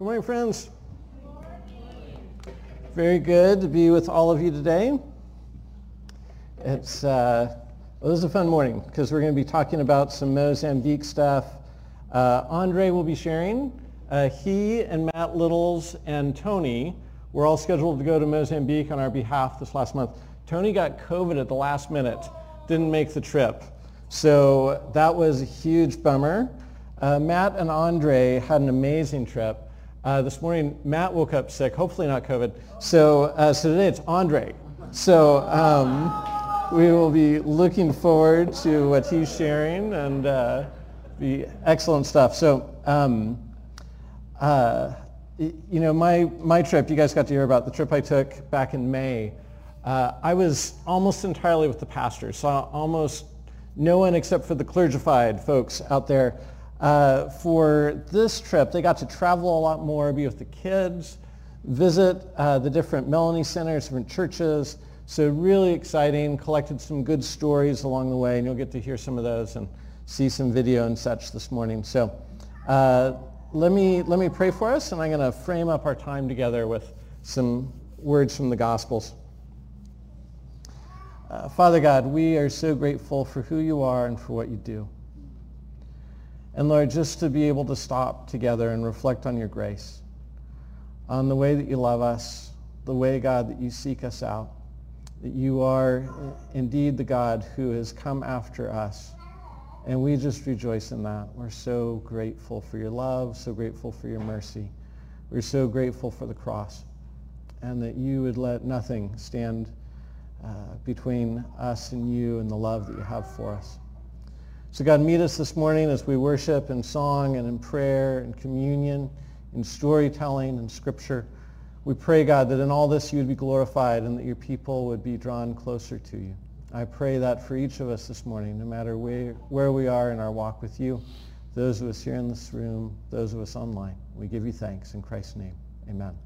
Good morning, friends. Very good to be with all of you today. It's uh, well, this is a fun morning because we're going to be talking about some Mozambique stuff. Uh, Andre will be sharing. Uh, he and Matt Littles and Tony were all scheduled to go to Mozambique on our behalf this last month. Tony got COVID at the last minute, didn't make the trip. So that was a huge bummer. Uh, Matt and Andre had an amazing trip. Uh, this morning, Matt woke up sick, hopefully not COVID. So, uh, so today it's Andre. So um, we will be looking forward to what he's sharing and uh, the excellent stuff. So, um, uh, you know, my, my trip, you guys got to hear about the trip I took back in May. Uh, I was almost entirely with the pastors, saw almost no one except for the clergified folks out there. Uh, for this trip, they got to travel a lot more, be with the kids, visit uh, the different Melanie centers, different churches. So really exciting, collected some good stories along the way, and you'll get to hear some of those and see some video and such this morning. So uh, let, me, let me pray for us, and I'm going to frame up our time together with some words from the Gospels. Uh, Father God, we are so grateful for who you are and for what you do. And Lord, just to be able to stop together and reflect on your grace, on the way that you love us, the way, God, that you seek us out, that you are indeed the God who has come after us. And we just rejoice in that. We're so grateful for your love, so grateful for your mercy. We're so grateful for the cross and that you would let nothing stand uh, between us and you and the love that you have for us. So God, meet us this morning as we worship in song and in prayer and communion, in storytelling and scripture. We pray, God, that in all this you would be glorified and that your people would be drawn closer to you. I pray that for each of us this morning, no matter where, where we are in our walk with you, those of us here in this room, those of us online. We give you thanks in Christ's name. Amen.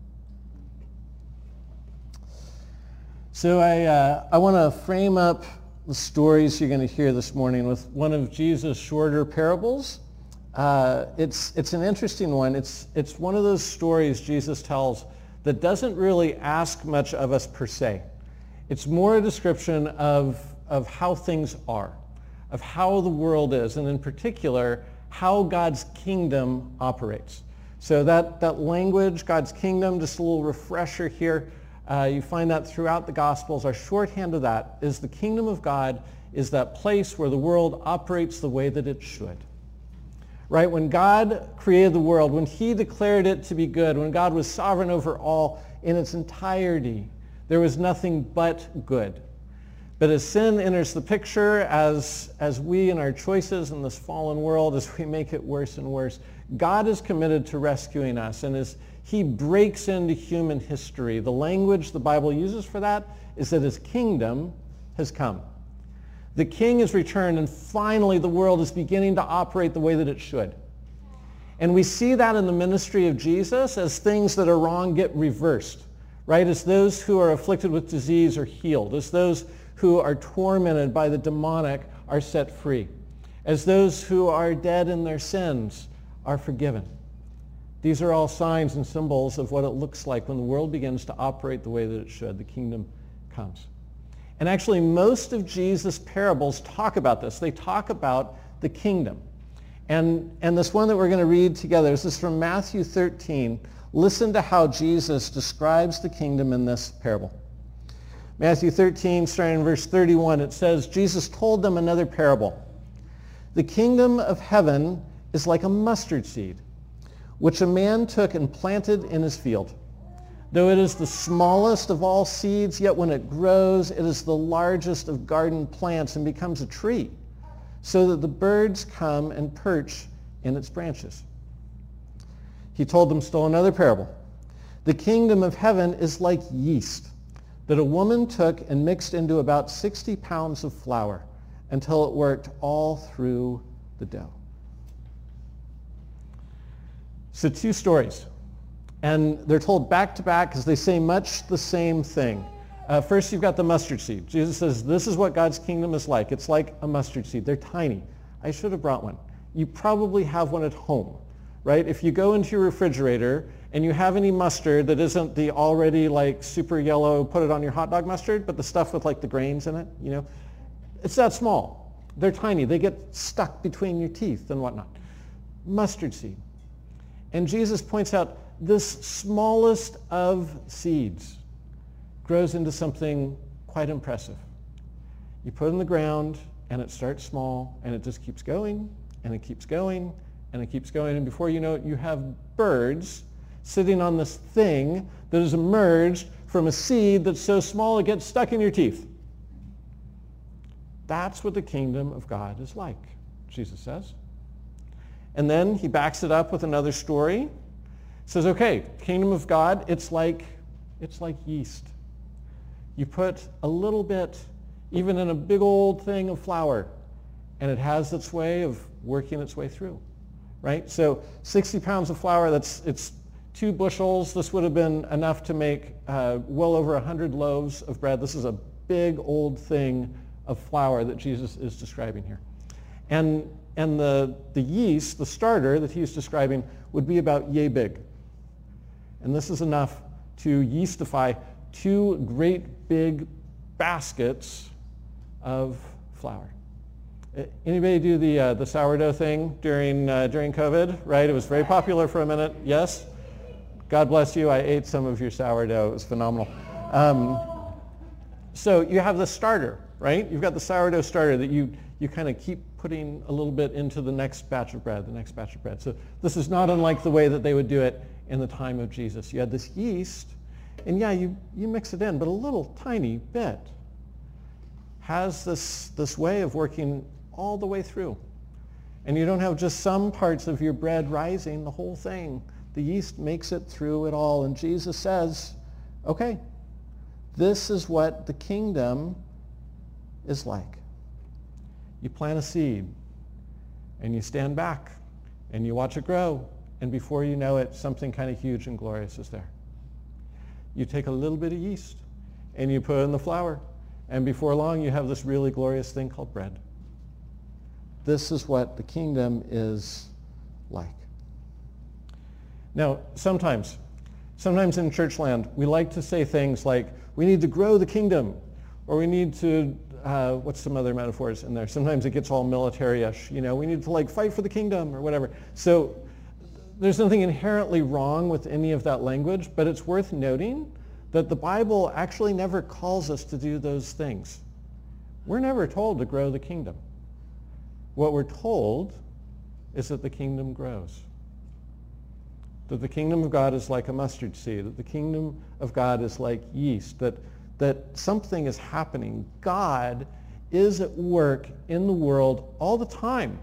So I, uh, I want to frame up the stories you're going to hear this morning with one of Jesus' shorter parables. Uh, it's, it's an interesting one. It's, it's one of those stories Jesus tells that doesn't really ask much of us per se. It's more a description of, of how things are, of how the world is, and in particular, how God's kingdom operates. So that, that language, God's kingdom, just a little refresher here. Uh, you find that throughout the Gospels. Our shorthand of that is the kingdom of God is that place where the world operates the way that it should. Right? When God created the world, when he declared it to be good, when God was sovereign over all in its entirety, there was nothing but good. But as sin enters the picture, as, as we and our choices in this fallen world, as we make it worse and worse, God is committed to rescuing us and is he breaks into human history. The language the Bible uses for that is that his kingdom has come. The king has returned and finally the world is beginning to operate the way that it should. And we see that in the ministry of Jesus as things that are wrong get reversed, right? As those who are afflicted with disease are healed, as those who are tormented by the demonic are set free, as those who are dead in their sins are forgiven. These are all signs and symbols of what it looks like when the world begins to operate the way that it should. The kingdom comes. And actually, most of Jesus' parables talk about this. They talk about the kingdom. And, and this one that we're going to read together this is from Matthew 13. Listen to how Jesus describes the kingdom in this parable. Matthew 13, starting in verse 31, it says, Jesus told them another parable. The kingdom of heaven is like a mustard seed which a man took and planted in his field. Though it is the smallest of all seeds, yet when it grows, it is the largest of garden plants and becomes a tree, so that the birds come and perch in its branches. He told them still another parable. The kingdom of heaven is like yeast that a woman took and mixed into about 60 pounds of flour until it worked all through the dough. So two stories. And they're told back to back because they say much the same thing. Uh, first, you've got the mustard seed. Jesus says, this is what God's kingdom is like. It's like a mustard seed. They're tiny. I should have brought one. You probably have one at home, right? If you go into your refrigerator and you have any mustard that isn't the already like super yellow, put it on your hot dog mustard, but the stuff with like the grains in it, you know, it's that small. They're tiny. They get stuck between your teeth and whatnot. Mustard seed. And Jesus points out this smallest of seeds grows into something quite impressive. You put it in the ground and it starts small and it just keeps going and it keeps going and it keeps going. And before you know it, you have birds sitting on this thing that has emerged from a seed that's so small it gets stuck in your teeth. That's what the kingdom of God is like, Jesus says. And then he backs it up with another story. Says, okay, kingdom of God, it's like, it's like yeast. You put a little bit, even in a big old thing of flour, and it has its way of working its way through, right? So 60 pounds of flour, that's, it's two bushels. This would have been enough to make uh, well over 100 loaves of bread. This is a big old thing of flour that Jesus is describing here. And, and the, the yeast, the starter that he's describing, would be about yay big. And this is enough to yeastify two great big baskets of flour. Anybody do the, uh, the sourdough thing during, uh, during COVID, right? It was very popular for a minute. Yes? God bless you. I ate some of your sourdough. It was phenomenal. Um, so you have the starter, right? You've got the sourdough starter that you, you kind of keep putting a little bit into the next batch of bread, the next batch of bread. So this is not unlike the way that they would do it in the time of Jesus. You had this yeast, and yeah, you, you mix it in, but a little tiny bit has this, this way of working all the way through. And you don't have just some parts of your bread rising, the whole thing. The yeast makes it through it all. And Jesus says, okay, this is what the kingdom is like. You plant a seed and you stand back and you watch it grow. And before you know it, something kind of huge and glorious is there. You take a little bit of yeast and you put it in the flour. And before long, you have this really glorious thing called bread. This is what the kingdom is like. Now, sometimes, sometimes in church land, we like to say things like, we need to grow the kingdom, or we need to, uh, what's some other metaphors in there? Sometimes it gets all military-ish, you know, we need to like fight for the kingdom or whatever. So there's nothing inherently wrong with any of that language, but it's worth noting that the Bible actually never calls us to do those things. We're never told to grow the kingdom. What we're told is that the kingdom grows. That the kingdom of God is like a mustard seed, that the kingdom of God is like yeast, that, that something is happening. God is at work in the world all the time.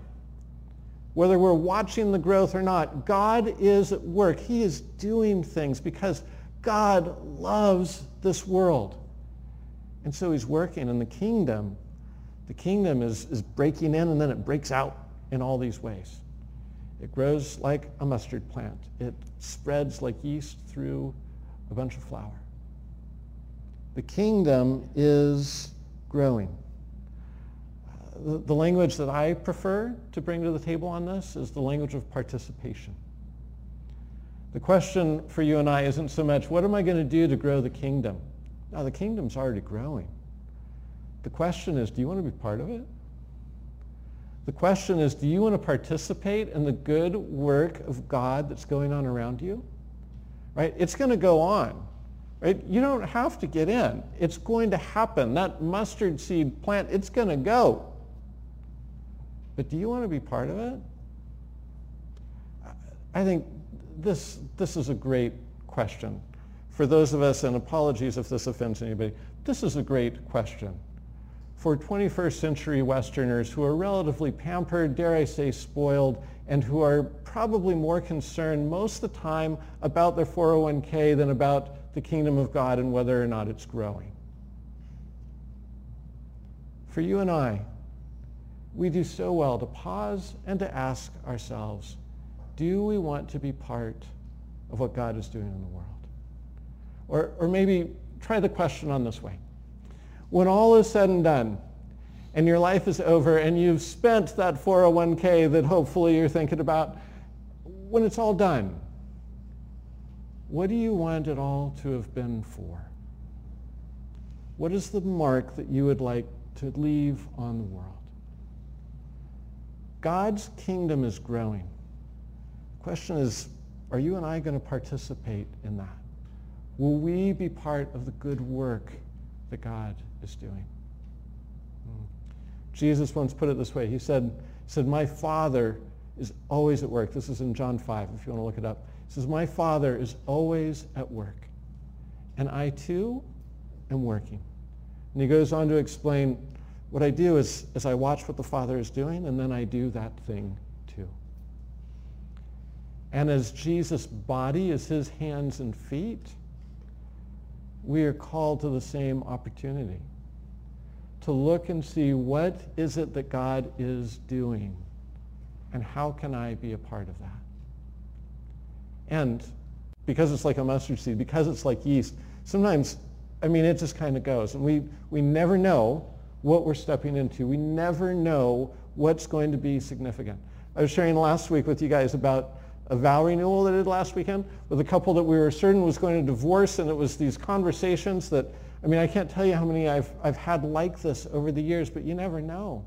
Whether we're watching the growth or not, God is at work. He is doing things because God loves this world. And so he's working in the kingdom the kingdom is, is breaking in and then it breaks out in all these ways. It grows like a mustard plant. It spreads like yeast through a bunch of flour. The kingdom is growing. The, the language that I prefer to bring to the table on this is the language of participation. The question for you and I isn't so much, what am I going to do to grow the kingdom? Now, the kingdom's already growing. The question is, do you want to be part of it? The question is, do you want to participate in the good work of God that's going on around you? Right? It's going to go on. Right? You don't have to get in. It's going to happen. That mustard seed plant, it's going to go. But do you want to be part of it? I think this, this is a great question. For those of us, and apologies if this offends anybody, this is a great question for 21st century Westerners who are relatively pampered, dare I say spoiled, and who are probably more concerned most of the time about their 401k than about the kingdom of God and whether or not it's growing. For you and I, we do so well to pause and to ask ourselves, do we want to be part of what God is doing in the world? Or, or maybe try the question on this way when all is said and done and your life is over and you've spent that 401k that hopefully you're thinking about, when it's all done, what do you want it all to have been for? What is the mark that you would like to leave on the world? God's kingdom is growing. The question is, are you and I going to participate in that? Will we be part of the good work that God is doing? Hmm. Jesus once put it this way. He said, he said, my Father is always at work. This is in John 5, if you want to look it up. Says, my Father is always at work. And I too am working. And he goes on to explain, what I do is, is I watch what the Father is doing, and then I do that thing too. And as Jesus' body is his hands and feet, we are called to the same opportunity to look and see what is it that God is doing and how can I be a part of that? And because it's like a mustard seed, because it's like yeast, sometimes, I mean, it just kind of goes. And we, we never know what we're stepping into. We never know what's going to be significant. I was sharing last week with you guys about a vow renewal that I did last weekend with a couple that we were certain was going to divorce, and it was these conversations that, I mean, I can't tell you how many I've, I've had like this over the years, but you never know.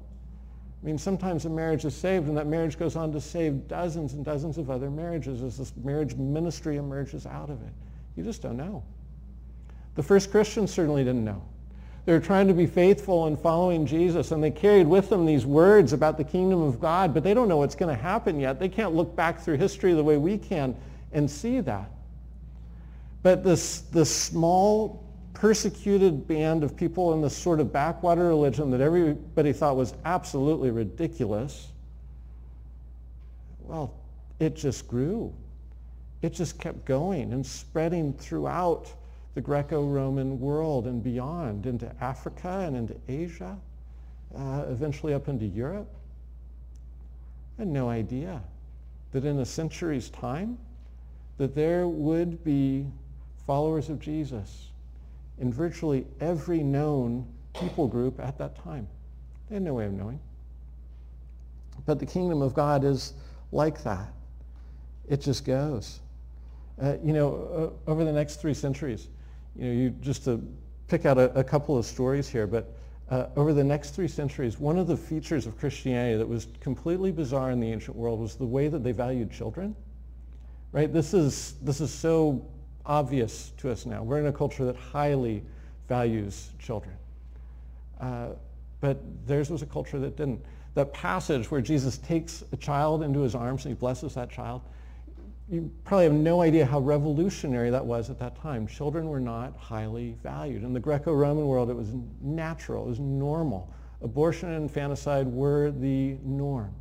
I mean, sometimes a marriage is saved, and that marriage goes on to save dozens and dozens of other marriages as this marriage ministry emerges out of it. You just don't know. The first Christians certainly didn't know. They were trying to be faithful and following Jesus, and they carried with them these words about the kingdom of God, but they don't know what's going to happen yet. They can't look back through history the way we can and see that. But this, this small persecuted band of people in this sort of backwater religion that everybody thought was absolutely ridiculous, well, it just grew. It just kept going and spreading throughout the Greco-Roman world and beyond into Africa and into Asia, uh, eventually up into Europe. I had no idea that in a century's time that there would be followers of Jesus in virtually every known people group at that time. They had no way of knowing. But the kingdom of God is like that. It just goes. Uh, you know, uh, over the next three centuries, you know, you just to pick out a, a couple of stories here, but uh, over the next three centuries, one of the features of Christianity that was completely bizarre in the ancient world was the way that they valued children. Right? This is, this is so obvious to us now. We're in a culture that highly values children. Uh, but theirs was a culture that didn't. That passage where Jesus takes a child into his arms and he blesses that child, you probably have no idea how revolutionary that was at that time. Children were not highly valued. In the Greco-Roman world, it was natural, it was normal. Abortion and infanticide were the norm.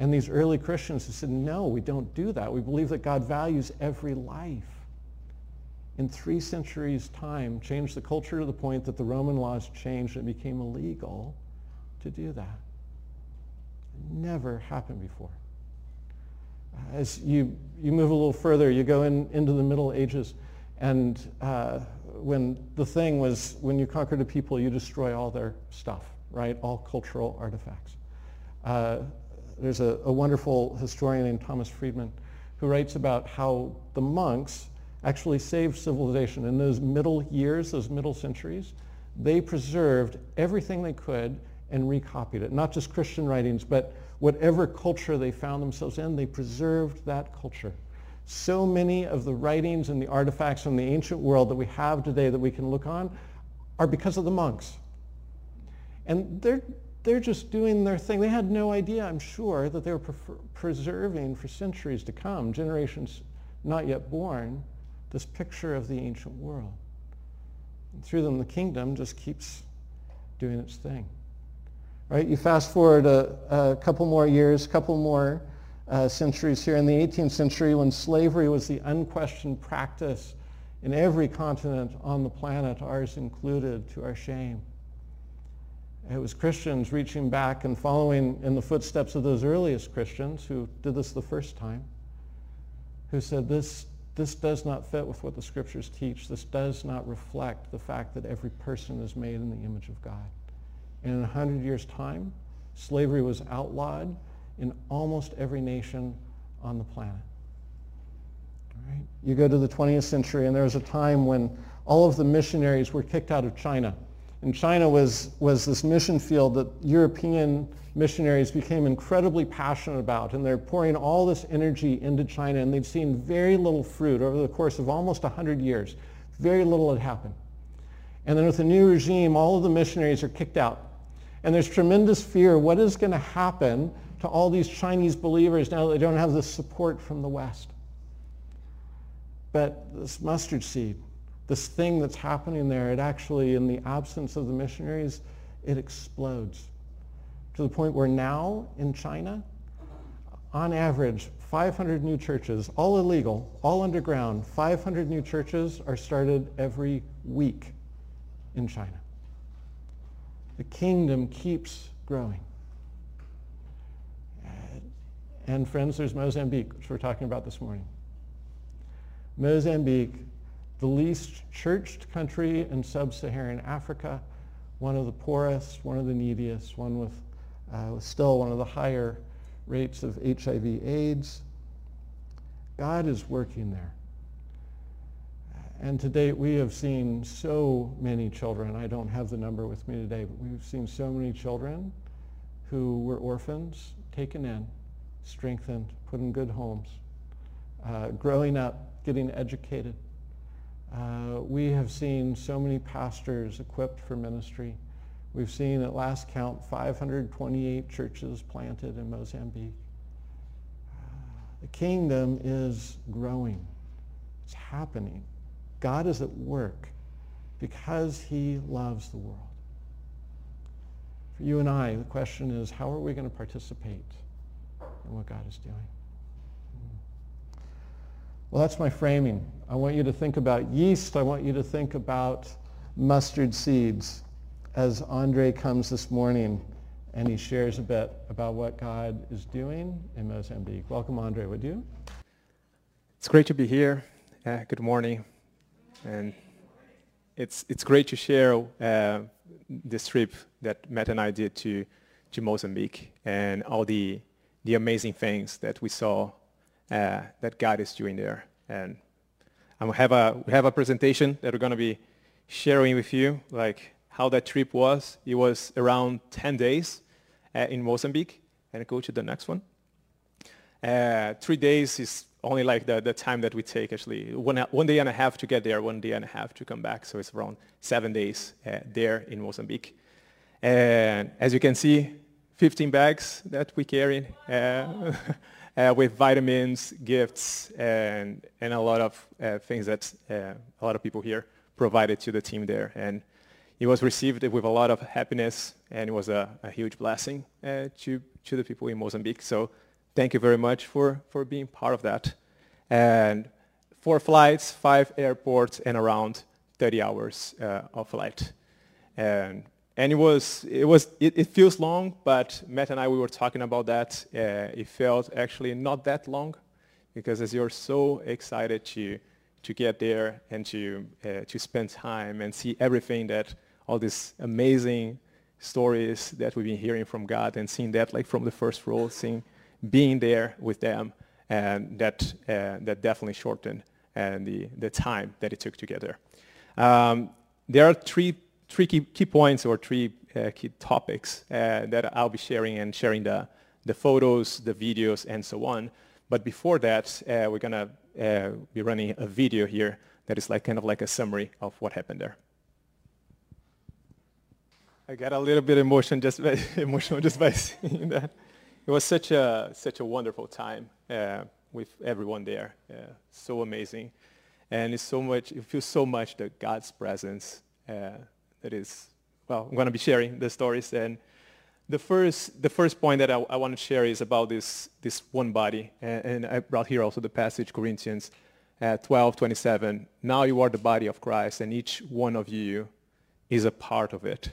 And these early Christians who said, no, we don't do that. We believe that God values every life. In three centuries' time, changed the culture to the point that the Roman laws changed and it became illegal to do that. It never happened before. As you, you move a little further, you go in, into the Middle Ages, and uh, when the thing was, when you conquer a people, you destroy all their stuff, right? All cultural artifacts. Uh, there's a, a wonderful historian named Thomas Friedman who writes about how the monks actually saved civilization. In those middle years, those middle centuries, they preserved everything they could and recopied it. Not just Christian writings, but whatever culture they found themselves in, they preserved that culture. So many of the writings and the artifacts from the ancient world that we have today that we can look on are because of the monks. And they're they're just doing their thing. They had no idea, I'm sure, that they were preserving for centuries to come, generations not yet born, this picture of the ancient world. And through them, the kingdom just keeps doing its thing. Right? You fast forward a, a couple more years, a couple more uh, centuries here in the 18th century when slavery was the unquestioned practice in every continent on the planet, ours included, to our shame. It was Christians reaching back and following in the footsteps of those earliest Christians who did this the first time, who said, this, this does not fit with what the scriptures teach. This does not reflect the fact that every person is made in the image of God. And in a hundred years' time, slavery was outlawed in almost every nation on the planet. Right? You go to the 20th century, and there was a time when all of the missionaries were kicked out of China. And China was, was this mission field that European missionaries became incredibly passionate about. And they're pouring all this energy into China, and they've seen very little fruit over the course of almost 100 years. Very little had happened. And then with the new regime, all of the missionaries are kicked out. And there's tremendous fear. What is going to happen to all these Chinese believers now that they don't have the support from the West? But this mustard seed, this thing that's happening there, it actually, in the absence of the missionaries, it explodes to the point where now in China, on average, 500 new churches, all illegal, all underground, 500 new churches are started every week in China. The kingdom keeps growing. And friends, there's Mozambique, which we're talking about this morning. Mozambique, the least churched country in sub-Saharan Africa, one of the poorest, one of the neediest, one with, uh, still one of the higher rates of HIV AIDS. God is working there. And to date, we have seen so many children. I don't have the number with me today, but we've seen so many children who were orphans taken in, strengthened, put in good homes, uh, growing up, getting educated. Uh, we have seen so many pastors equipped for ministry. We've seen at last count 528 churches planted in Mozambique. Uh, the kingdom is growing. It's happening. God is at work because he loves the world. For you and I, the question is, how are we going to participate in what God is doing? Well, that's my framing. I want you to think about yeast. I want you to think about mustard seeds as Andre comes this morning and he shares a bit about what God is doing in Mozambique. Welcome, Andre, would you? It's great to be here. Uh, good morning and it's it's great to share uh, this trip that Matt and I did to to Mozambique and all the the amazing things that we saw uh, that God is doing there. And I have a we have a presentation that we're going to be sharing with you, like how that trip was. It was around 10 days uh, in Mozambique. And go to the next one. Uh, three days is only like the, the time that we take actually one, one day and a half to get there one day and a half to come back so it's around seven days uh, there in mozambique and as you can see 15 bags that we carry uh, uh, with vitamins gifts and, and a lot of uh, things that uh, a lot of people here provided to the team there and it was received with a lot of happiness and it was a, a huge blessing uh, to, to the people in mozambique so thank you very much for, for being part of that. And four flights, five airports, and around 30 hours uh, of flight. And, and it was, it was, it, it, feels long, but Matt and I, we were talking about that. Uh, it felt actually not that long because as you're so excited to, to get there and to, uh, to spend time and see everything that all these amazing stories that we've been hearing from God and seeing that like from the first row, seeing being there with them, and that, uh, that definitely shortened and uh, the, the time that it took to get there. Um, there are three, three key, key points or three uh, key topics uh, that I'll be sharing and sharing the, the photos, the videos, and so on. But before that, uh, we're going to uh, be running a video here that is like kind of like a summary of what happened there. I got a little bit emotion just by, emotional just by seeing that. It was such a, such a wonderful time uh, with everyone there. Uh, so amazing. And it's so much, it feels so much the God's presence uh, that is, well, I'm going to be sharing the stories. And the first, the first point that I, I want to share is about this, this one body. And, and I brought here also the passage, Corinthians uh, 12, 27. Now you are the body of Christ, and each one of you is a part of it.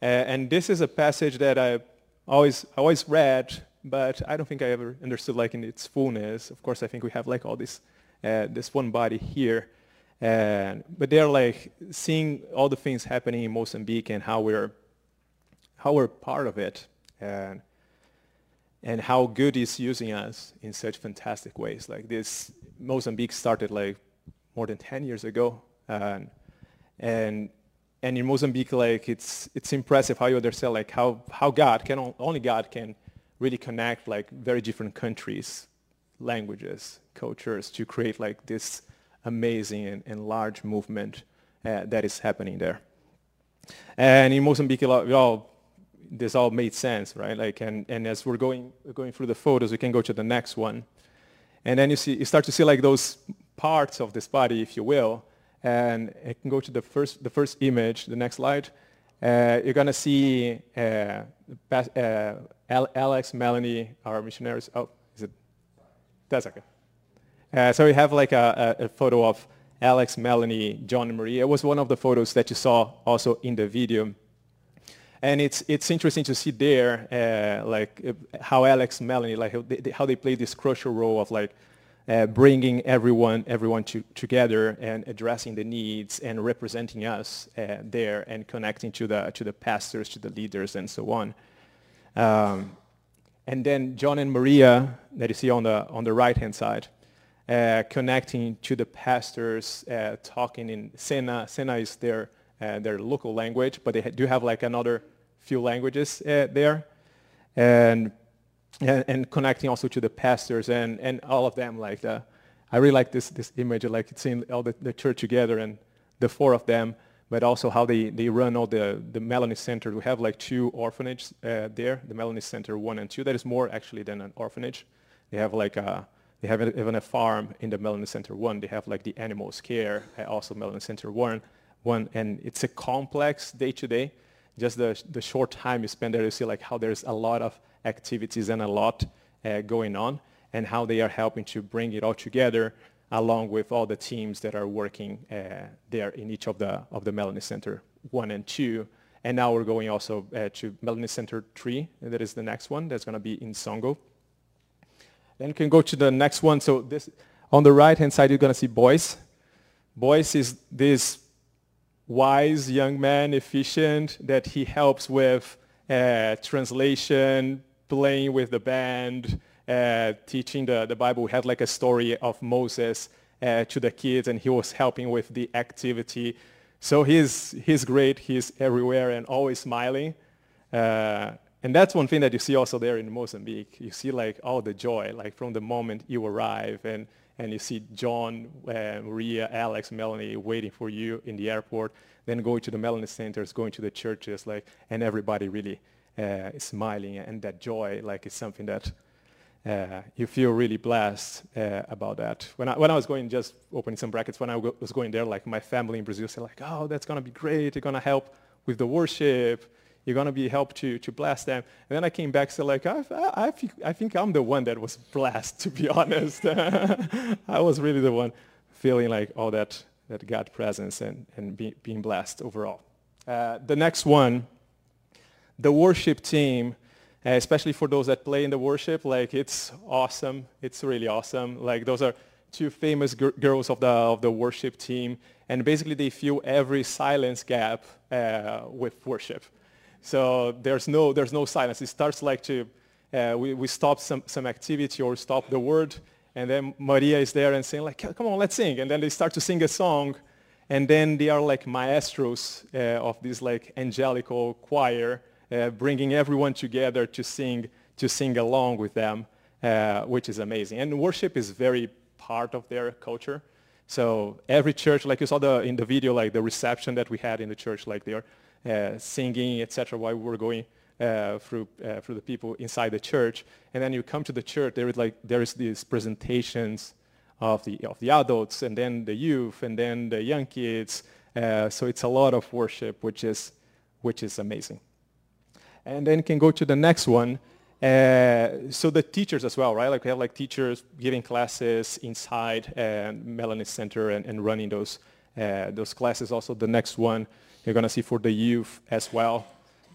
Uh, and this is a passage that I always, I always read, but I don't think I ever understood like in its fullness. Of course, I think we have like all this, uh, this one body here. And, but they're like seeing all the things happening in Mozambique and how we're, how we're part of it. And, and how good is using us in such fantastic ways. Like this, Mozambique started like more than 10 years ago. and and, and in Mozambique, like it's, it's impressive how you understand like how, how God can, only God can really connect like very different countries, languages, cultures to create like this amazing and, and large movement uh, that is happening there. And in Mozambique, all this all made sense, right? Like, and, and as we're going, going through the photos, we can go to the next one. And then you, see, you start to see like those parts of this body, if you will. And I can go to the first, the first image, the next slide. Uh, you're going to see uh, uh, Alex, Melanie, our missionaries. Oh, is it? That's okay. Uh, so we have like a, a, photo of Alex, Melanie, John, and Maria. It was one of the photos that you saw also in the video. And it's, it's interesting to see there, uh, like how Alex, Melanie, like how they, how they play this crucial role of like uh, bringing everyone, everyone to, together and addressing the needs and representing us uh, there and connecting to the, to the pastors, to the leaders, and so on. Um, and then John and Maria, that you see on the, on the right-hand side, uh, connecting to the pastors, uh, talking in Sena. Sena is their, their local language, but they do have like another few languages uh, there, and, and, and connecting also to the pastors and and all of them. Like the, I really like this this image, like it's seeing all the, the church together and the four of them, but also how they, they run all the the Melanie Center. We have like two orphanages uh, there, the Melanie Center one and two. That is more actually than an orphanage. They have like a they have even a farm in the Melanie Center one. They have like the animals care, uh, also Melanie Center one, one, and it's a complex day to day just the, the short time you spend there, you see like how there's a lot of activities and a lot uh, going on and how they are helping to bring it all together along with all the teams that are working uh, there in each of the, of the Melanie Center 1 and 2. And now we're going also uh, to Melanie Center 3, and that is the next one. That's going to be in Songo. Then you can go to the next one. So this, on the right-hand side, you're going to see Boys. Boys is this wise young man, efficient, that he helps with uh, translation, playing with the band, uh, teaching the, the Bible. We had like a story of Moses uh, to the kids, and he was helping with the activity. So he's, he's great. He's everywhere and always smiling. Uh, and that's one thing that you see also there in Mozambique. You see like all the joy, like from the moment you arrive and and you see John, uh, Maria, Alex, Melanie waiting for you in the airport, then going to the Melanie centers, going to the churches, like, and everybody really uh, smiling, and that joy, like, is something that uh, you feel really blessed uh, about that. When I, when I was going, just opening some brackets, when I was going there, like, my family in Brazil said, like, oh, that's going to be great. You're going to help with the worship you're going to be helped to, to bless them. And then I came back, so like, I, I, I, think, I'm the one that was blessed, to be honest. I was really the one feeling like all that, that God presence and, and be, being blessed overall. Uh, the next one, the worship team, uh, especially for those that play in the worship, like it's awesome. It's really awesome. Like those are two famous gr- girls of the, of the worship team. And basically they fill every silence gap uh, with worship. So there's no, there's no silence. It starts like to, uh, we, we stop some, some activity or stop the word, and then Maria is there and saying like, come on, let's sing. And then they start to sing a song, and then they are like maestros uh, of this like angelical choir, uh, bringing everyone together to sing, to sing along with them, uh, which is amazing. And worship is very part of their culture. So every church, like you saw the, in the video, like the reception that we had in the church, like there, uh, singing, etc., while we were going uh, through uh, through the people inside the church. And then you come to the church, there is like there is these presentations of the of the adults, and then the youth, and then the young kids. so it's a lot of worship, which is which is amazing. And then you can go to the next one. Uh, so the teachers as well, right? Like we have like teachers giving classes inside and Melanie Center and, and running those uh, those classes. Also the next one you're going to see for the youth as well.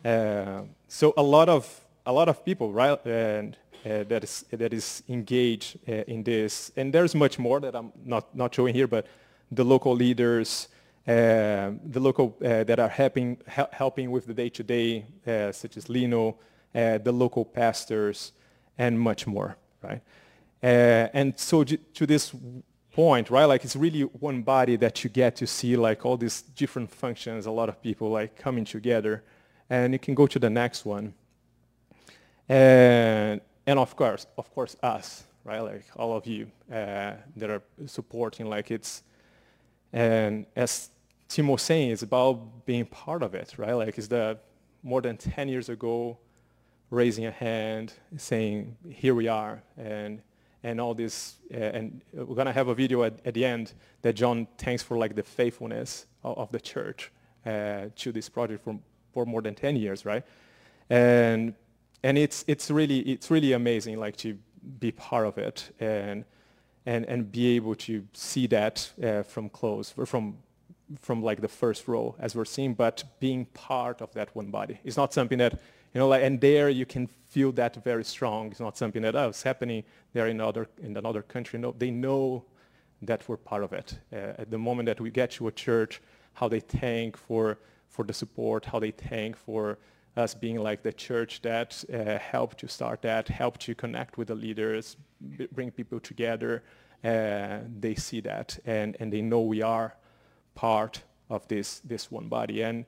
Uh, so a lot of a lot of people, right, and uh, that is that is engaged uh, in this. And there's much more that I'm not not showing here, but the local leaders, uh, the local uh, that are helping helping with the day-to-day, uh, such as Lino, the local pastors, and much more, right? Uh, and so to this point, right, like it's really one body that you get to see like all these different functions, a lot of people like coming together. And you can go to the next one. And, and of course, of course, us, right, like all of you uh, that are supporting, like it's, and as Tim was saying, it's about being part of it, right? Like it's the more than 10 years ago, raising a hand, saying, here we are, and, and all this, uh, and we're going to have a video at, at, the end that John thanks for like the faithfulness of, of the church uh, to this project for, for more than 10 years, right? And, and it's, it's, really, it's really amazing like to be part of it and, and, and be able to see that uh, from close, from from like the first row as we're seeing, but being part of that one body. It's not something that, you know, like, and there you can feel that very strong. It's not something that, oh, it's happening there in, other, in another country. No, they know that we're part of it. Uh, at the moment that we get to a church, how they thank for, for the support, how they thank for us being like the church that uh, helped to start that, helped to connect with the leaders, bring people together. Uh, they see that and, and they know we are part of this, this one body. And,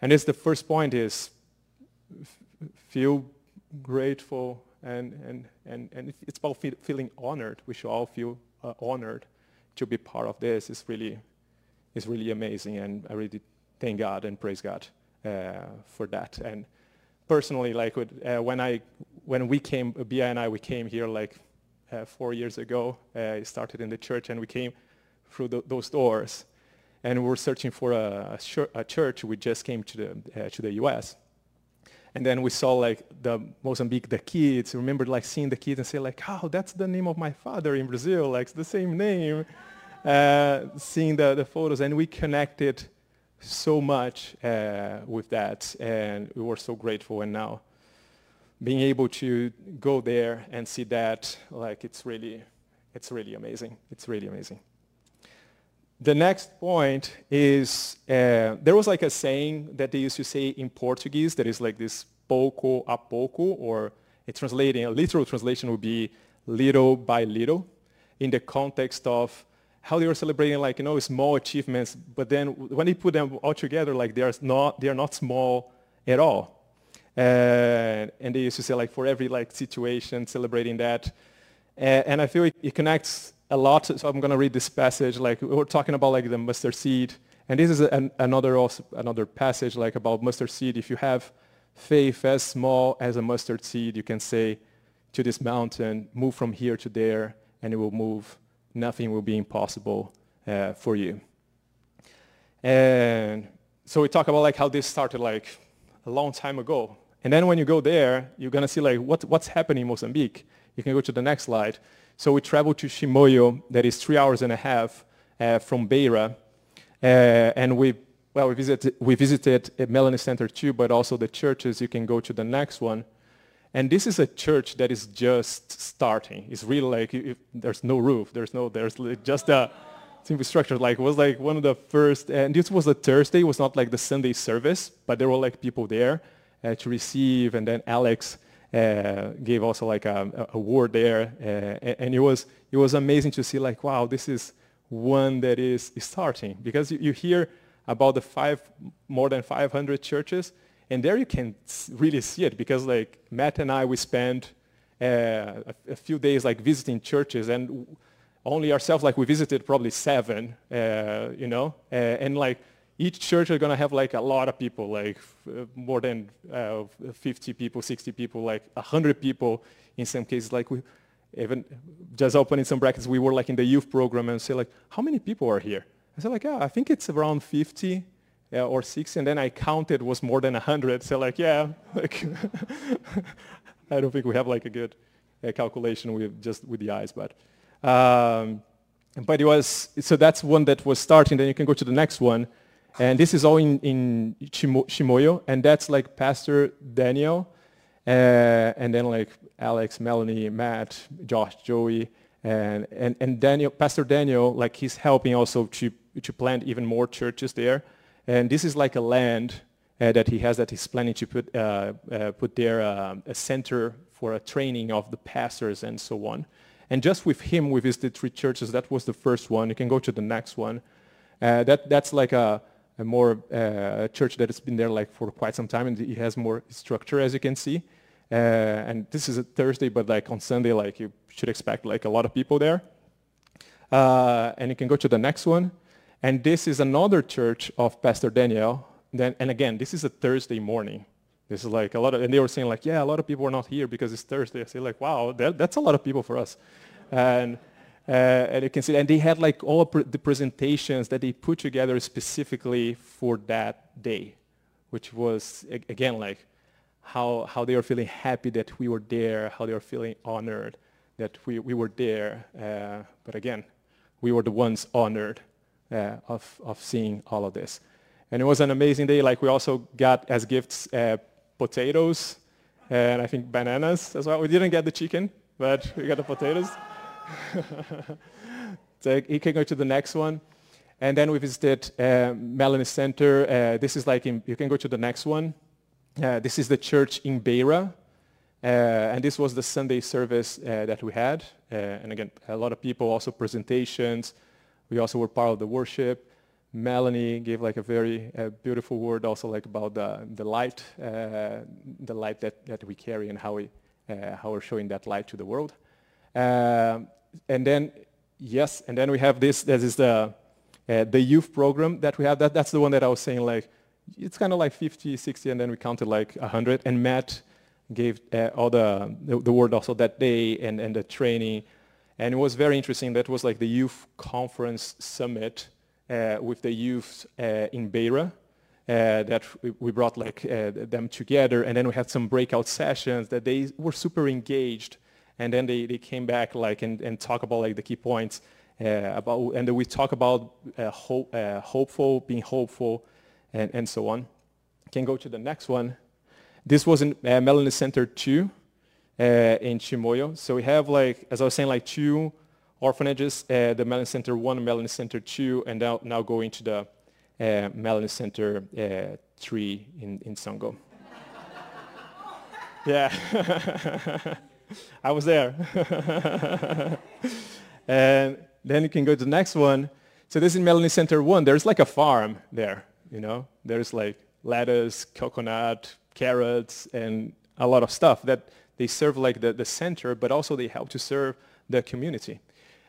and it's the first point is feel grateful and, and, and, and it's about feeling honored. We should all feel uh, honored to be part of this. It's really, it's really amazing and I really thank God and praise God uh, for that. And personally, like with, uh, when, I, when we came, Bia and I, we came here like uh, four years ago. Uh, I started in the church and we came through the, those doors and we were searching for a, a church. We just came to the, uh, to the U.S. And then we saw like the Mozambique, the kids, remember like seeing the kids and say like, oh, that's the name of my father in Brazil, like it's the same name. Uh, seeing the, the photos. And we connected so much uh, with that. And we were so grateful. And now being able to go there and see that like it's really it's really amazing. It's really amazing the next point is, uh, there was like a saying that they used to say in Portuguese that is like this pouco a pouco, or a translating, a literal translation would be little by little, in the context of how they were celebrating like, you know, small achievements, but then when they put them all together, like they are not, they are not small at all. Uh, and they used to say like for every like situation, celebrating that. Uh, and I feel it, it connects a lot. So I'm going to read this passage. Like we're talking about like the mustard seed, and this is an, another also, another passage like about mustard seed. If you have faith as small as a mustard seed, you can say to this mountain, move from here to there, and it will move. Nothing will be impossible uh, for you. And so we talk about like how this started like a long time ago. And then when you go there, you're to see like what, what's happening in Mozambique. You can go to the next slide. So we traveled to Chimoio, that is three hours and a half uh, from Beira, uh, and we well we visited we visited Melanie Center too, but also the churches. You can go to the next one, and this is a church that is just starting. It's really like if, there's no roof, there's no there's just a simple structure. Like it was like one of the first, and this was a Thursday. It was not like the Sunday service, but there were like people there uh, to receive, and then Alex gave also like a, a word there, uh, and it was it was amazing to see like wow this is one that is starting. Because you, you hear about the five more than 500 churches, and there you can really see it. Because like Matt and I we spent uh, a, a, few days like visiting churches and only ourselves like we visited probably seven, uh, you know, uh, and like each church is going to have like a lot of people, like uh, more than uh, 50 people, 60 people, like 100 people in some cases. Like we even just opening some brackets, we were like in the youth program and say like, how many people are here? I said like, yeah, I think it's around 50 uh, or 60. And then I counted was more than 100. So like, yeah, like I don't think we have like a good uh, calculation with just with the eyes, but. Um, but it was, so that's one that was starting. Then you can go to the next one. And this is all in, in Chimoio, and that's like Pastor Daniel, uh, and then like Alex, Melanie, Matt, Josh, Joey, and, and, and Daniel, Pastor Daniel, like he's helping also to, to plant even more churches there. And this is like a land uh, that he has that he's planning to put, uh, uh put there uh, a center for a training of the pastors and so on. And just with him, we visited three churches. That was the first one. You can go to the next one. Uh, that, that's like a, a more uh, church that has been there like for quite some time, and it has more structure, as you can see. Uh, and this is a Thursday, but like on Sunday, like you should expect like a lot of people there. Uh, and you can go to the next one. And this is another church of Pastor Daniel. Then, and again, this is a Thursday morning. This is like a lot of, and they were saying like, yeah, a lot of people are not here because it's Thursday. I say like, wow, that, that's a lot of people for us. And, and you can see, and they had like all the presentations that they put together specifically for that day, which was, again, like how, how they were feeling happy that we were there, how they were feeling honored that we, we were there. Uh, but again, we were the ones honored uh, of, of seeing all of this. And it was an amazing day. Like we also got as gifts uh, potatoes and I think bananas as well. We didn't get the chicken, but we got the potatoes. so you can go to the next one. And then we visited uh, Melanie Center. Uh, this is like, in, you can go to the next one. Uh, this is the church in Beira. Uh, and this was the Sunday service uh, that we had. Uh, and again, a lot of people, also presentations. We also were part of the worship. Melanie gave like a very beautiful word also like about the, the light, the light that, that we carry and how, we, how we're showing that light to the world. Um, and then, yes, and then we have this, this is the, the youth program that we have. That, that's the one that I was saying like, it's kind of like 50, 60, and then we counted like 100. And Matt gave uh, all the, the, the word also that day and, and the training. And it was very interesting. That was like the youth conference summit uh, with the youth uh, in Beira. Uh, that we brought like uh, them together and then we had some breakout sessions that they were super engaged and then they, they came back like and, and talk about like the key points uh, about and then we talk about hope, hopeful being hopeful and, and so on can go to the next one this was in uh, Melanie Center 2 uh, in Chimoio. So we have like, as I was saying, like two orphanages, uh, the Melanie Center 1 and Melanie Center 2, and now, now going to the uh, Melanie Center uh, 3 in, in Songo. yeah. I was there. and then you can go to the next one. So this is Melanie Center 1. There's like a farm there, you know. There's like lettuce, coconut, carrots, and a lot of stuff that they serve like the, the center, but also they help to serve the community.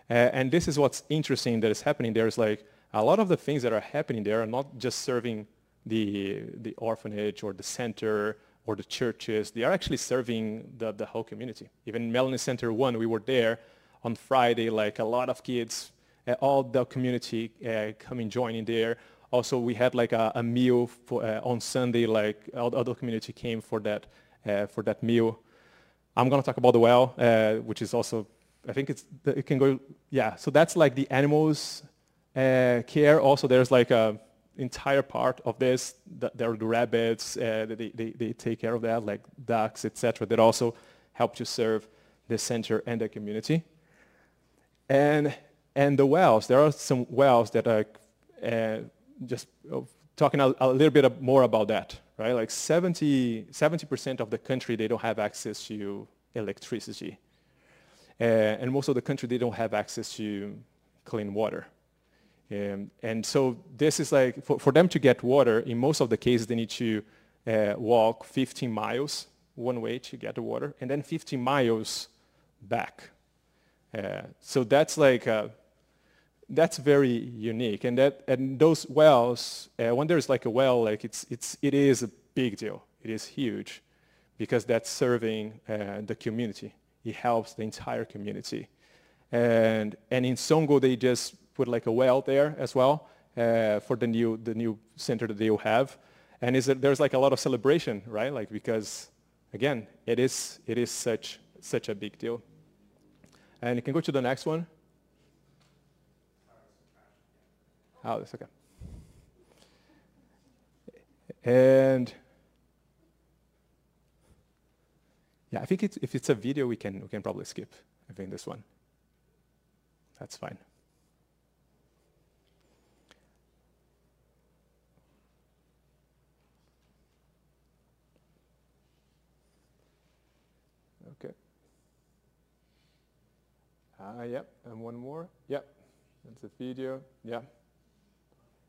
Uh, and this is what's interesting that is happening there is like a lot of the things that are happening there are not just serving the, the orphanage or the center or the churches. They are actually serving the, the whole community. Even Melanie Center 1, we were there on Friday, like a lot of kids, uh, all the community uh, coming joining there also we had like a, a meal for, uh, on Sunday, like all the other community came for that, uh, for that meal. I'm going to talk about the well, uh, which is also, I think it's, it can go, yeah. So that's like the animals uh, care. Also there's like a entire part of this, there are the rabbits, uh, they, they, they take care of that, like ducks, etc. that also help to serve the center and the community. And, and the wells, there are some wells that are uh, just uh, talking a, a, little bit more about that, right? Like 70, 70% of the country, they don't have access to electricity. Uh, and most of the country, they don't have access to clean water. Um, and so this is like, for, for them to get water, in most of the cases, they need to uh, walk 15 miles one way to get the water, and then 15 miles back. Uh, so that's like that's very unique. And that and those wells, uh, when there's like a well, like it's it's it is a big deal. It is huge, because that's serving uh, the community. It helps the entire community. And and in Songo they just put like a well there as well uh, for the new the new center that they will have. And is there's like a lot of celebration, right? Like because again, it is it is such such a big deal. And you can go to the next one. Oh, that's okay. And yeah, I think it's, if it's a video, we can, we can probably skip. I think this one. That's fine. Okay. Uh, yep, and one more. Yep, that's a video. Yeah.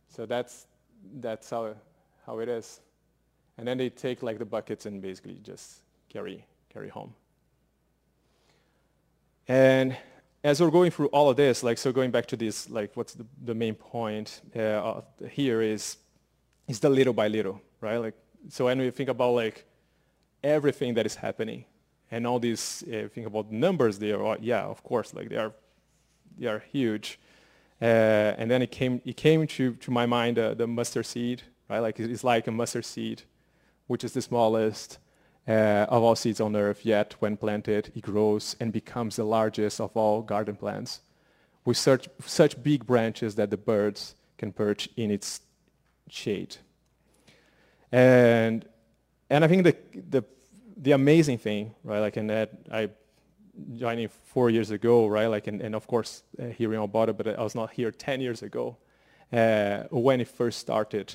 So that's that's how how it is. And then they take like the buckets and basically just carry carry home. And as we're going through all of this, like so going back to this, like what's the, the main point uh, here is is the little by little, right? Like so when we think about like everything that is happening and all these uh, think about numbers there, are, yeah, of course, like they are they are huge. Uh, and then it came it came to, to my mind uh, the mustard seed, right? Like it's like a mustard seed, which is the smallest uh, of all seeds on earth, yet when planted, it grows and becomes the largest of all garden plants, with such, such big branches that the birds can perch in its shade. And, and I think the, the, the amazing thing, right, like in that I joined four years ago, right, like, and, and of course uh, here in Alberta, but I was not here 10 years ago uh, when it first started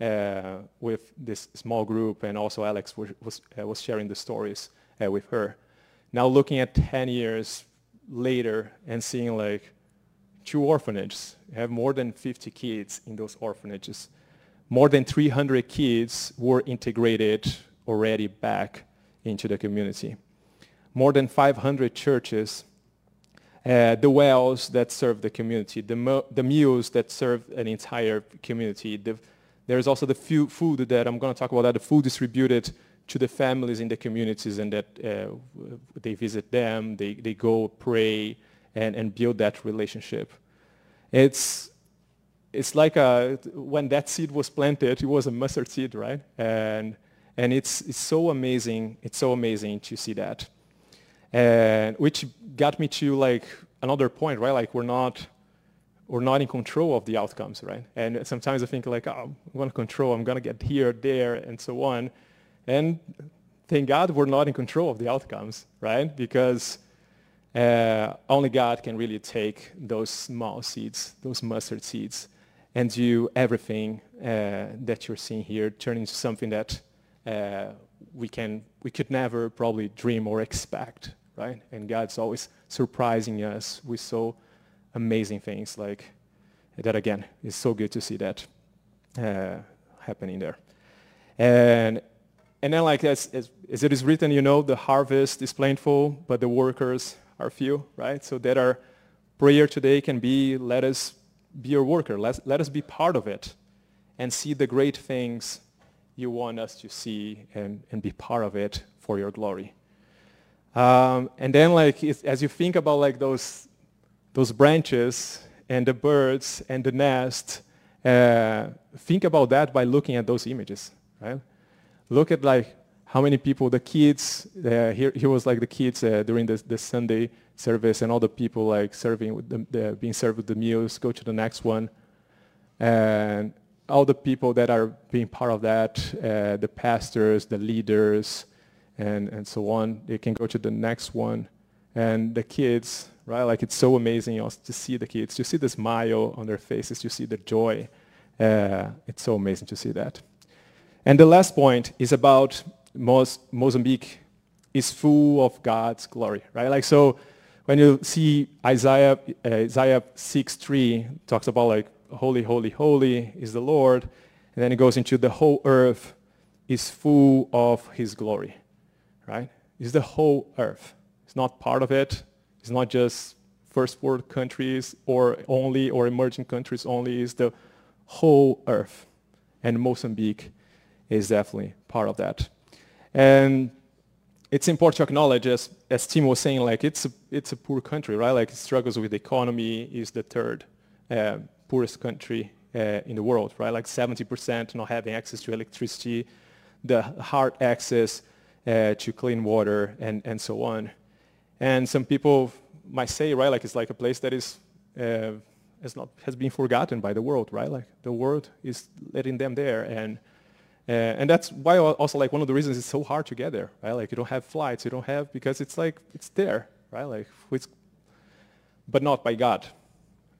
uh, with this small group, and also Alex was, was, uh, was sharing the stories uh, with her. Now looking at 10 years later and seeing like two orphanages, have more than 50 kids in those orphanages. More than 300 kids were integrated already back into the community. More than 500 churches, uh, the wells that serve the community, the, the meals that serve an entire community, the, there's also the food that I'm going to talk about that, the food distributed to the families in the communities and that uh, they visit them, they, they go pray and, and build that relationship. It's, it's like a, when that seed was planted, it was a mustard seed, right? And, and it's, it's so amazing, it's so amazing to see that. And which got me to like another point, right? Like we're not, we're not in control of the outcomes, right? And sometimes I think like, oh, I'm to control, I'm going to get here, there, and so on. And thank God we're not in control of the outcomes, right? Because uh, only God can really take those small seeds, those mustard seeds, and do everything uh, that you're seeing here, turn into something that uh, we can, we could never probably dream or expect, right? And God's always surprising us with so amazing things like that again it's so good to see that uh, happening there. And and then like as, as, as, it is written you know the harvest is plentiful but the workers are few right? So that our prayer today can be let us be your worker. Let, let us be part of it and see the great things you want us to see and, and be part of it for your glory um, and then like as you think about like those those branches and the birds and the nest, uh, think about that by looking at those images, right? Look at like how many people, the kids, uh, here, here was like the kids uh, during the, the Sunday service and all the people like serving, with the, the, being served with the meals, go to the next one. And all the people that are being part of that, uh, the pastors, the leaders, and, and so on, they can go to the next one. And the kids, right? Like it's so amazing to see the kids, You see the smile on their faces, You see the joy. Uh, it's so amazing to see that. And the last point is about Mozambique is full of God's glory, right? Like so, when you see Isaiah, uh, Isaiah 6:3 talks about like holy, holy, holy is the Lord, and then it goes into the whole earth is full of His glory, right? It's the whole earth. It's not part of it. It's not just first world countries or only or emerging countries only. It's the whole earth. And Mozambique is definitely part of that. And it's important to acknowledge, as, as Tim was saying, like it's a, it's a poor country, right? Like it struggles with the economy, is the third uh, poorest country uh, in the world, right? Like 70% not having access to electricity, the hard access uh, to clean water, and, and so on. And some people might say, right, like it's like a place that is uh, has not has been forgotten by the world, right? Like the world is letting them there, and uh, and that's why also like one of the reasons it's so hard to get there, right? Like you don't have flights, you don't have because it's like it's there, right? Like it's, but not by God,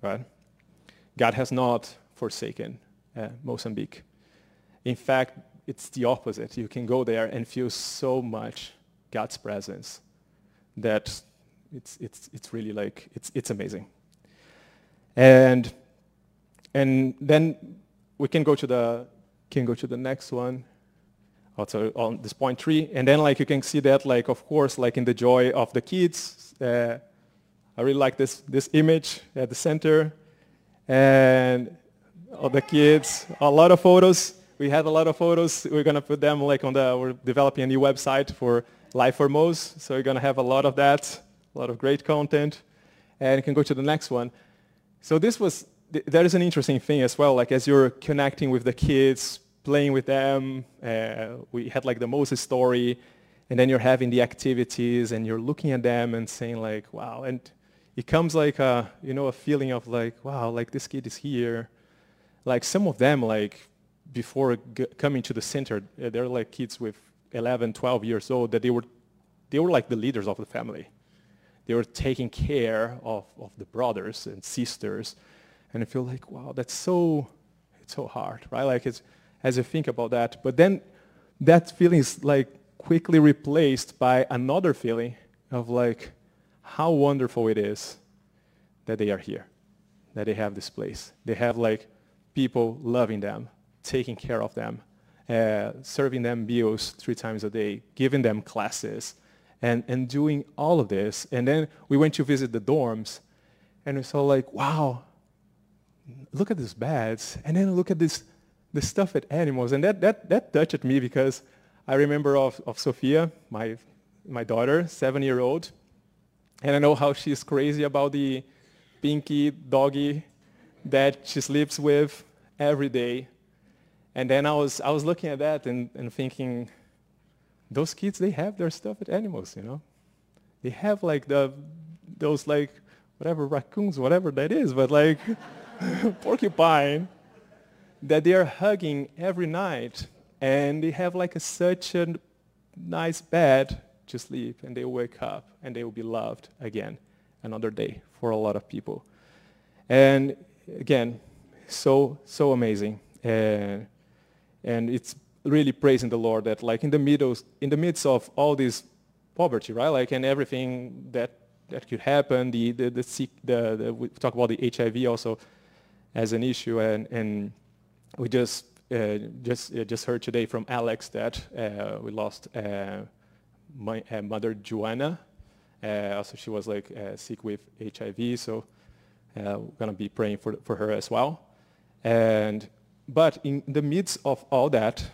right? God has not forsaken uh, Mozambique. In fact, it's the opposite. You can go there and feel so much God's presence that It's, it's, it's really like, it's, it's amazing. And, and then we can go to the, can go to the next one. Also on this point three. And then like you can see that like, of course, like in the joy of the kids, uh, I really like this, this image at the center. And all the kids, a lot of photos. We have a lot of photos. We're going to put them like on the, we're developing a new website for Life Formoso. So you're going to have a lot of that, a lot of great content. And you can go to the next one. So this was, that is an interesting thing as well. Like as you're connecting with the kids, playing with them, uh, we had like the Moses story, and then you're having the activities, and you're looking at them and saying like, wow. And it comes like a, you know, a feeling of like, wow, like this kid is here. Like some of them, like before coming to the center, uh, they're like kids with 11, 12 years old that they were, they were like the leaders of the family. They were taking care of, of the brothers and sisters. And I feel like, wow, that's so, it's so hard, right? Like it's, as you think about that. But then that feeling is like quickly replaced by another feeling of like how wonderful it is that they are here, that they have this place. They have like people loving them, taking care of them, uh, serving them meals three times a day, giving them classes, and, and doing all of this. And then we went to visit the dorms, and we saw like, wow, look at these beds, and then look at this, the stuffed animals. And that, that, that touched me because I remember of, of Sophia, my, my daughter, seven-year-old, and I know how she's crazy about the pinky doggy that she sleeps with every day. And then I was, I was looking at that and, and thinking, those kids, they have their stuffed animals, you know? They have like the, those like, whatever, raccoons, whatever that is, but like porcupine that they are hugging every night. And they have like a, such a nice bed to sleep and they'll wake up and they will be loved again another day for a lot of people. And again, so, so amazing. And, and it's really praising the Lord that like in the middle, in the midst of all this poverty, right? Like and everything that, that could happen, the, the, the, sick, the, the we talk about the HIV also as an issue and, and we just, uh, just, uh, just heard today from Alex that uh, we lost uh, my uh, mother Joanna. Uh, also, she was like sick with HIV, so we're gonna be praying for for her as well. And but in the midst of all that,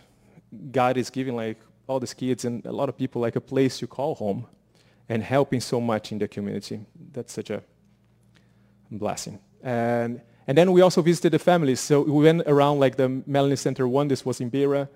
God is giving like all these kids and a lot of people like a place to call home and helping so much in the community. That's such a blessing. And, and then we also visited the families. So we went around like the Melanie Center one, this was in Beira.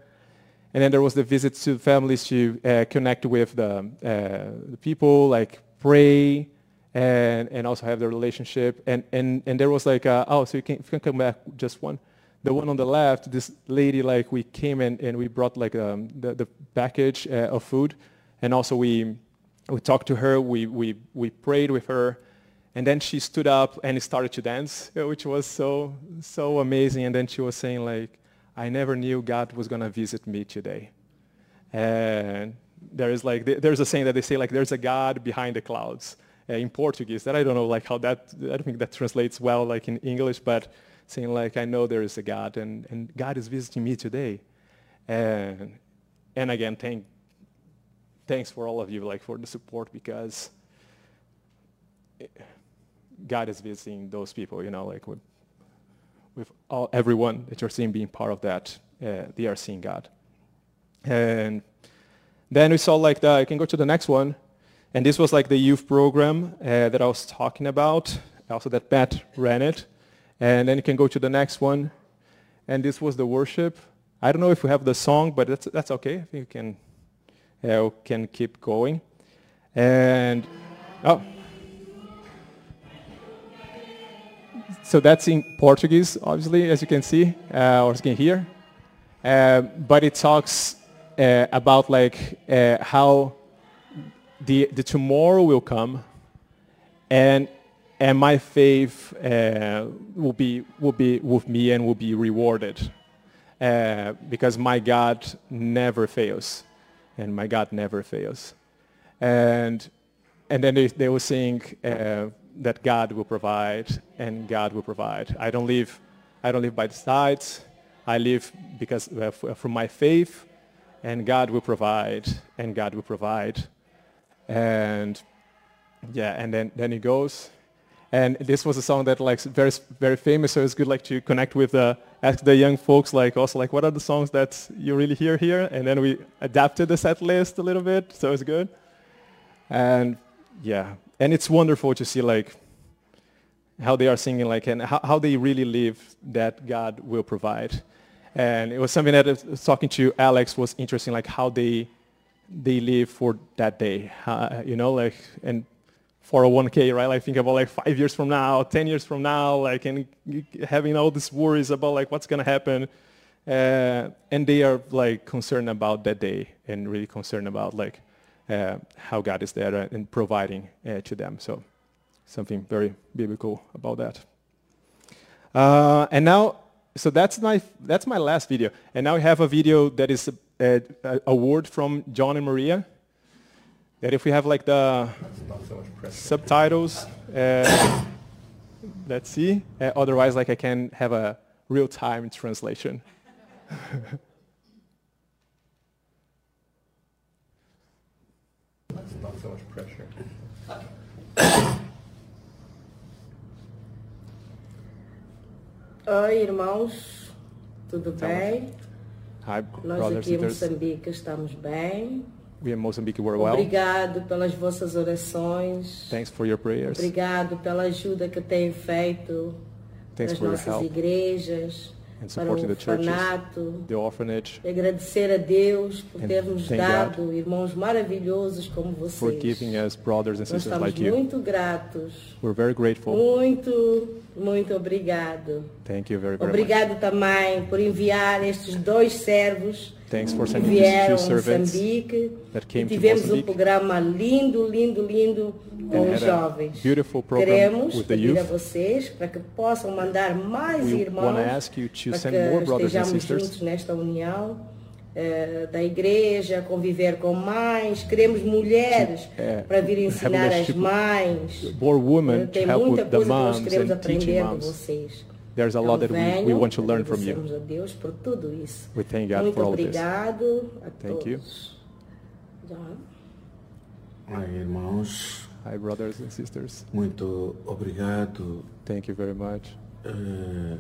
And then there was the visits to families to uh, connect with the, uh, the people, like pray, and, and also have the relationship. And, and, and there was like, oh, so you can, you can come back just one the one on the left, this lady, like we came in and we brought like um, the, the package uh, of food. And also we, we talked to her, we, we, we prayed with her. And then she stood up and started to dance, which was so, so amazing. And then she was saying like, I never knew God was going to visit me today. And there is like, there's a saying that they say like, there's a God behind the clouds uh, in Portuguese. That I don't know like how that, I don't think that translates well like in English, but saying like, I know there is a God, and, and God is visiting me today. And, and again, thank, thanks for all of you, like for the support, because God is visiting those people, you know, like with all, everyone that you're seeing being part of that, uh, they are seeing God. And then we saw like the, I can go to the next one. And this was like the youth program uh, that I was talking about, also that Pat ran it. And then you can go to the next one. And this was the worship. I don't know if we have the song, but that's, that's okay. I think you can, uh, can keep going. And, oh. So that's in Portuguese, obviously, as you can see, uh, or you can hear. Uh, but it talks uh, about like uh, how the, the tomorrow will come and and my faith uh, will be will be with me and will be rewarded uh, because my God never fails, and my God never fails, and and then they, they sing uh, that God will provide and God will provide. I don't live, I don't live by the sides. I live because uh, from my faith, and God will provide, and God will provide. And yeah, and then, then it goes. And this was a song that like very very famous, so it's good like to connect with uh, ask the young folks like also like what are the songs that you really hear here, and then we adapted the set list a little bit, so it's good. And yeah, and it's wonderful to see like how they are singing like and how, how they really live that God will provide. And it was something that was talking to Alex was interesting, like how they they live for that day, uh, you know, like and 401k, right? Like think about like five years from now, 10 years from now, like and having all these worries about like what's to happen. Uh, and they are like concerned about that day and really concerned about like uh, how God is there and providing uh, to them. So something very biblical about that. Uh, and now, so that's my, that's my last video. And now we have a video that is a, a, word from John and Maria that if we have like the subtitles, uh, let's see. Uh, otherwise, like I can have a real-time translation. not so much pressure. Oi, irmãos, tudo bem? Hi, Nós brothers aqui em. Moçambique estamos bem. We in Mozambique were well. Obrigado pelas vossas orações. Thanks for your prayers. Obrigado pela ajuda que têm feito Thanks nas nossas igrejas, and supporting the churches, the orphanage, Agradecer a Deus por ter-nos thank dado irmãos maravilhosos como for vocês. giving us brothers and Nós sisters like you. muito gratos. We're very grateful. Muito, muito obrigado. Thank you very, very much. Obrigado também por enviar estes dois servos Thanks for sending these vieram a servants Moçambique. that came to tivemos um Mozambique programa lindo, lindo, lindo com os jovens. beautiful program Queremos with the pedir a youth. vocês para que possam mandar mais We irmãos to ask you to para send que more brothers and sisters juntos nesta união eh, da igreja, conviver com mães. Queremos mulheres eh, para vir ensinar as leadership mãe. more women to Tem muita coisa que nós queremos aprender de moms. vocês. There's a lot that we, we want to learn from you. a Deus por tudo isso. We thank God Muito for all of this. obrigado a Thank you. todos. John? Ai, irmãos, Hi, brothers and sisters. muito obrigado. Thank you very much. Eh,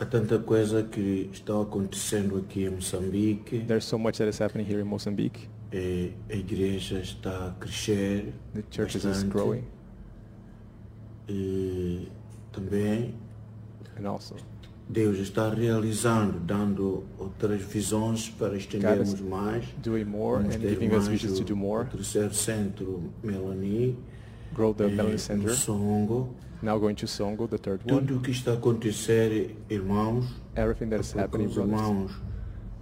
há tanta coisa que está acontecendo aqui em Moçambique. There's so much that is happening here in Mozambique. Eh, a igreja está a crescer. The church is bastante. growing. E também And also, Deus está realizando, dando outras visões para estendermos mais. doing more Vamos and giving us mais visions to do more. Terceiro centro Melanie, Grow the eh, Melanie Center. Songo. Now going to Songo, the third one. Tudo o que está a acontecer, irmãos, Everything that is happening, brothers, irmãos,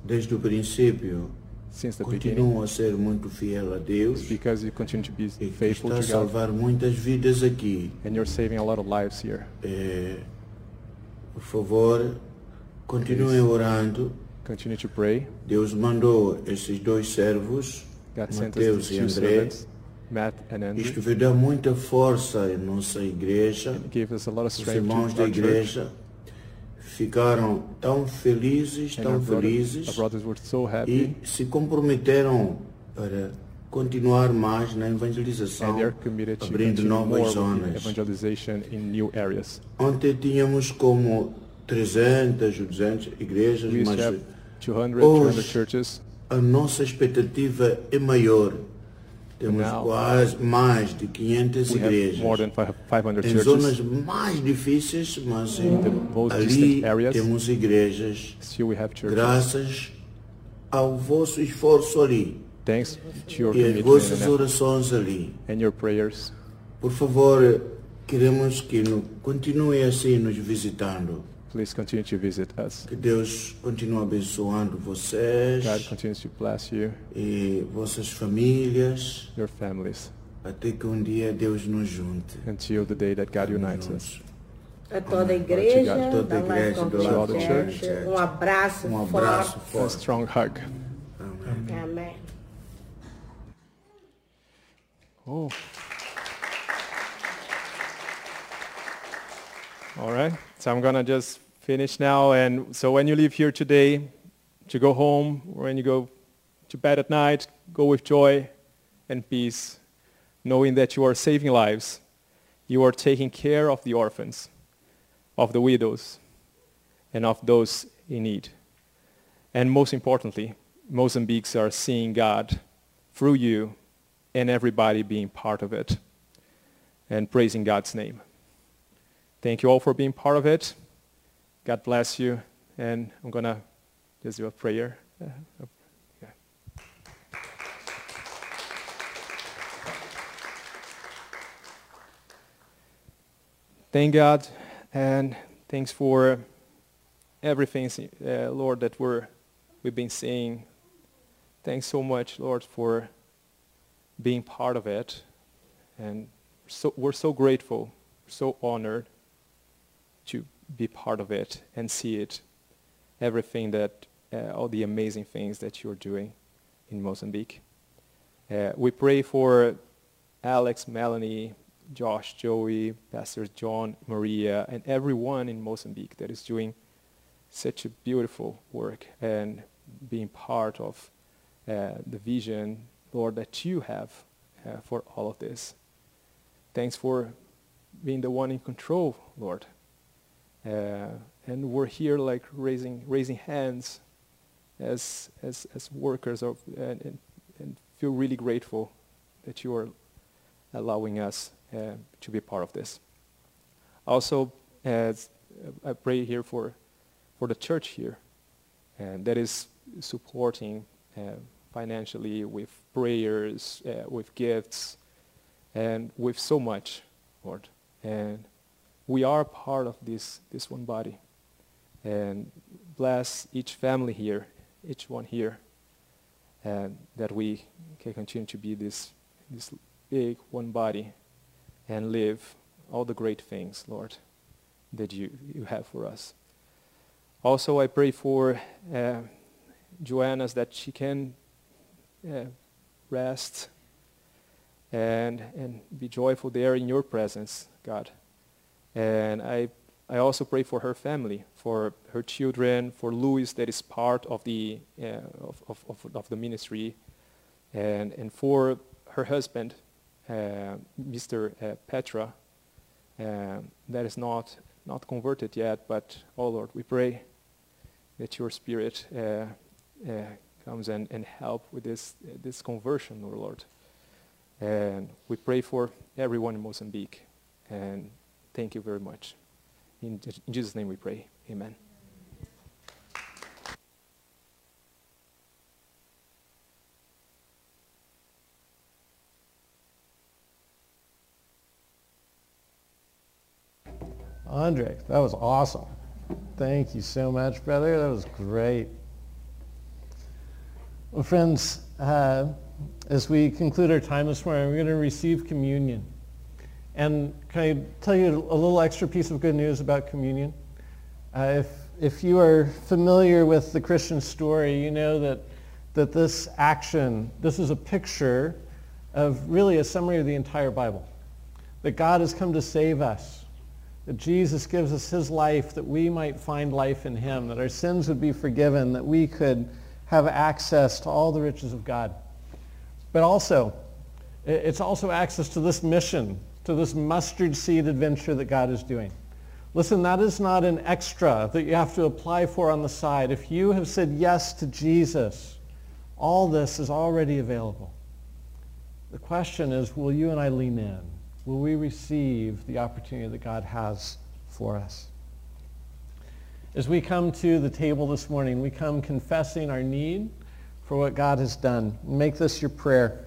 desde o princípio, since the beginning, continuam a ser muito fiel a Deus because you continue to be e faithful está a salvar muitas vidas aqui. And you're saving a lot of lives here. Eh, por favor, continuem orando. Continue to pray. Deus mandou esses dois servos, God Mateus e André. Matt and Andrew. Isto vai dar muita força à nossa igreja. Os irmãos da our church. Igreja ficaram tão felizes, And tão our, brother, our felizes brothers were so happy. e se comprometeram para continuar mais na And evangelização, they're committed to abrindo continue more novas with zonas. evangelization in new areas. Ontem tínhamos como 300 ou 200 igrejas, We used mas to have 200, Hoje- 200 churches. a nossa expectativa é maior. Temos quase mais de 500 We have igrejas. more than fi- 500 Em zonas mais difíceis, mas ali temos igrejas. Graças ao vosso esforço ali Thanks to your e as vossas orações ali. Por favor, queremos que continue assim nos visitando. Please continue to visit us. Que Deus continue abençoando vocês God continues to bless you, e vossas famílias, your families, até que um dia Deus nos junte. until the day that God unites us. A toda a igreja, Obrigado. Toda da a igreja, do Life Church, um abraço, Um abraço forte. A forte. strong hug. Amém. Amém. Oh. All right, so I'm gonna just finish now. And so when you leave here today, to go home, or when you go to bed at night, go with joy and peace, knowing that you are saving lives. You are taking care of the orphans, of the widows, and of those in need. And most importantly, Mozambiques are seeing God through you and everybody being part of it and praising God's name. Thank you all for being part of it. God bless you. And I'm going to just do a prayer. Uh, yeah. Thank God and thanks for everything, uh, Lord, that we're, we've been seeing. Thanks so much, Lord, for being part of it. And so, we're so grateful, so honored to be part of it and see it, everything that, uh, all the amazing things that you're doing in Mozambique. Uh, we pray for Alex, Melanie, Josh, Joey, Pastor John, Maria, and everyone in Mozambique that is doing such a beautiful work and being part of uh, the vision, Lord, that you have uh, for all of this. Thanks for being the one in control, Lord. Uh, and we're here like raising, raising hands as, as, as workers of, and, and, and feel really grateful that you are allowing us uh, to be part of this. Also, as I pray here for, for the church here, and that is supporting uh, financially with prayers, uh, with gifts, and with so much, Lord. And we are part of this, this one body. And bless each family here, each one here, and that we can continue to be this, this big one body and live all the great things, Lord, that you, you have for us. Also, I pray for uh, Joanna's that she can uh, rest and, and be joyful there in your presence, God. And I, I also pray for her family, for her children, for Louis that is part of the, uh, of, of, of, of, the ministry, and, and for her husband, uh, Mr. Uh, Petra, uh, that is not, not converted yet, but, oh Lord, we pray that your spirit uh, uh, comes and, and help with this, this conversion, oh Lord. And we pray for everyone in Mozambique. And Thank you very much. In, in Jesus' name we pray. Amen. Andre, that was awesome. Thank you so much, brother. That was great. Well, friends, uh, as we conclude our time this morning, we're going to receive communion. And can I tell you a little extra piece of good news about communion? Uh, if, if you are familiar with the Christian story, you know that, that this action, this is a picture of really a summary of the entire Bible. That God has come to save us. That Jesus gives us his life that we might find life in him. That our sins would be forgiven. That we could have access to all the riches of God. But also, it's also access to this mission to this mustard seed adventure that God is doing. Listen, that is not an extra that you have to apply for on the side. If you have said yes to Jesus, all this is already available. The question is, will you and I lean in? Will we receive the opportunity that God has for us? As we come to the table this morning, we come confessing our need for what God has done. Make this your prayer.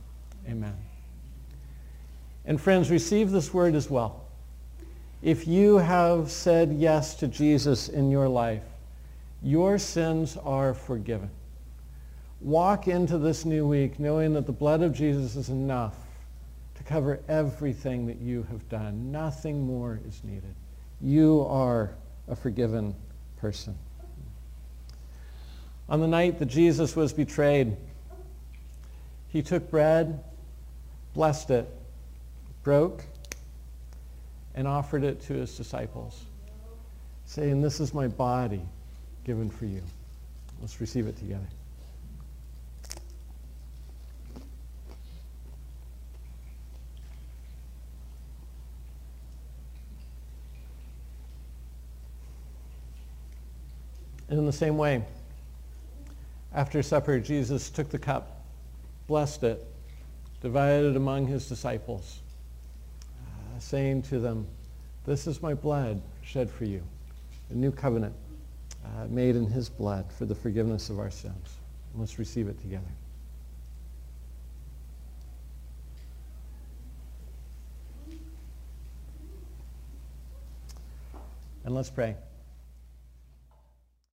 Amen. And friends, receive this word as well. If you have said yes to Jesus in your life, your sins are forgiven. Walk into this new week knowing that the blood of Jesus is enough to cover everything that you have done. Nothing more is needed. You are a forgiven person. On the night that Jesus was betrayed, he took bread, blessed it, broke, and offered it to his disciples, saying, this is my body given for you. Let's receive it together. And in the same way, after supper, Jesus took the cup, blessed it, divided among his disciples, uh, saying to them, this is my blood shed for you, a new covenant uh, made in his blood for the forgiveness of our sins. Let's receive it together. And let's pray.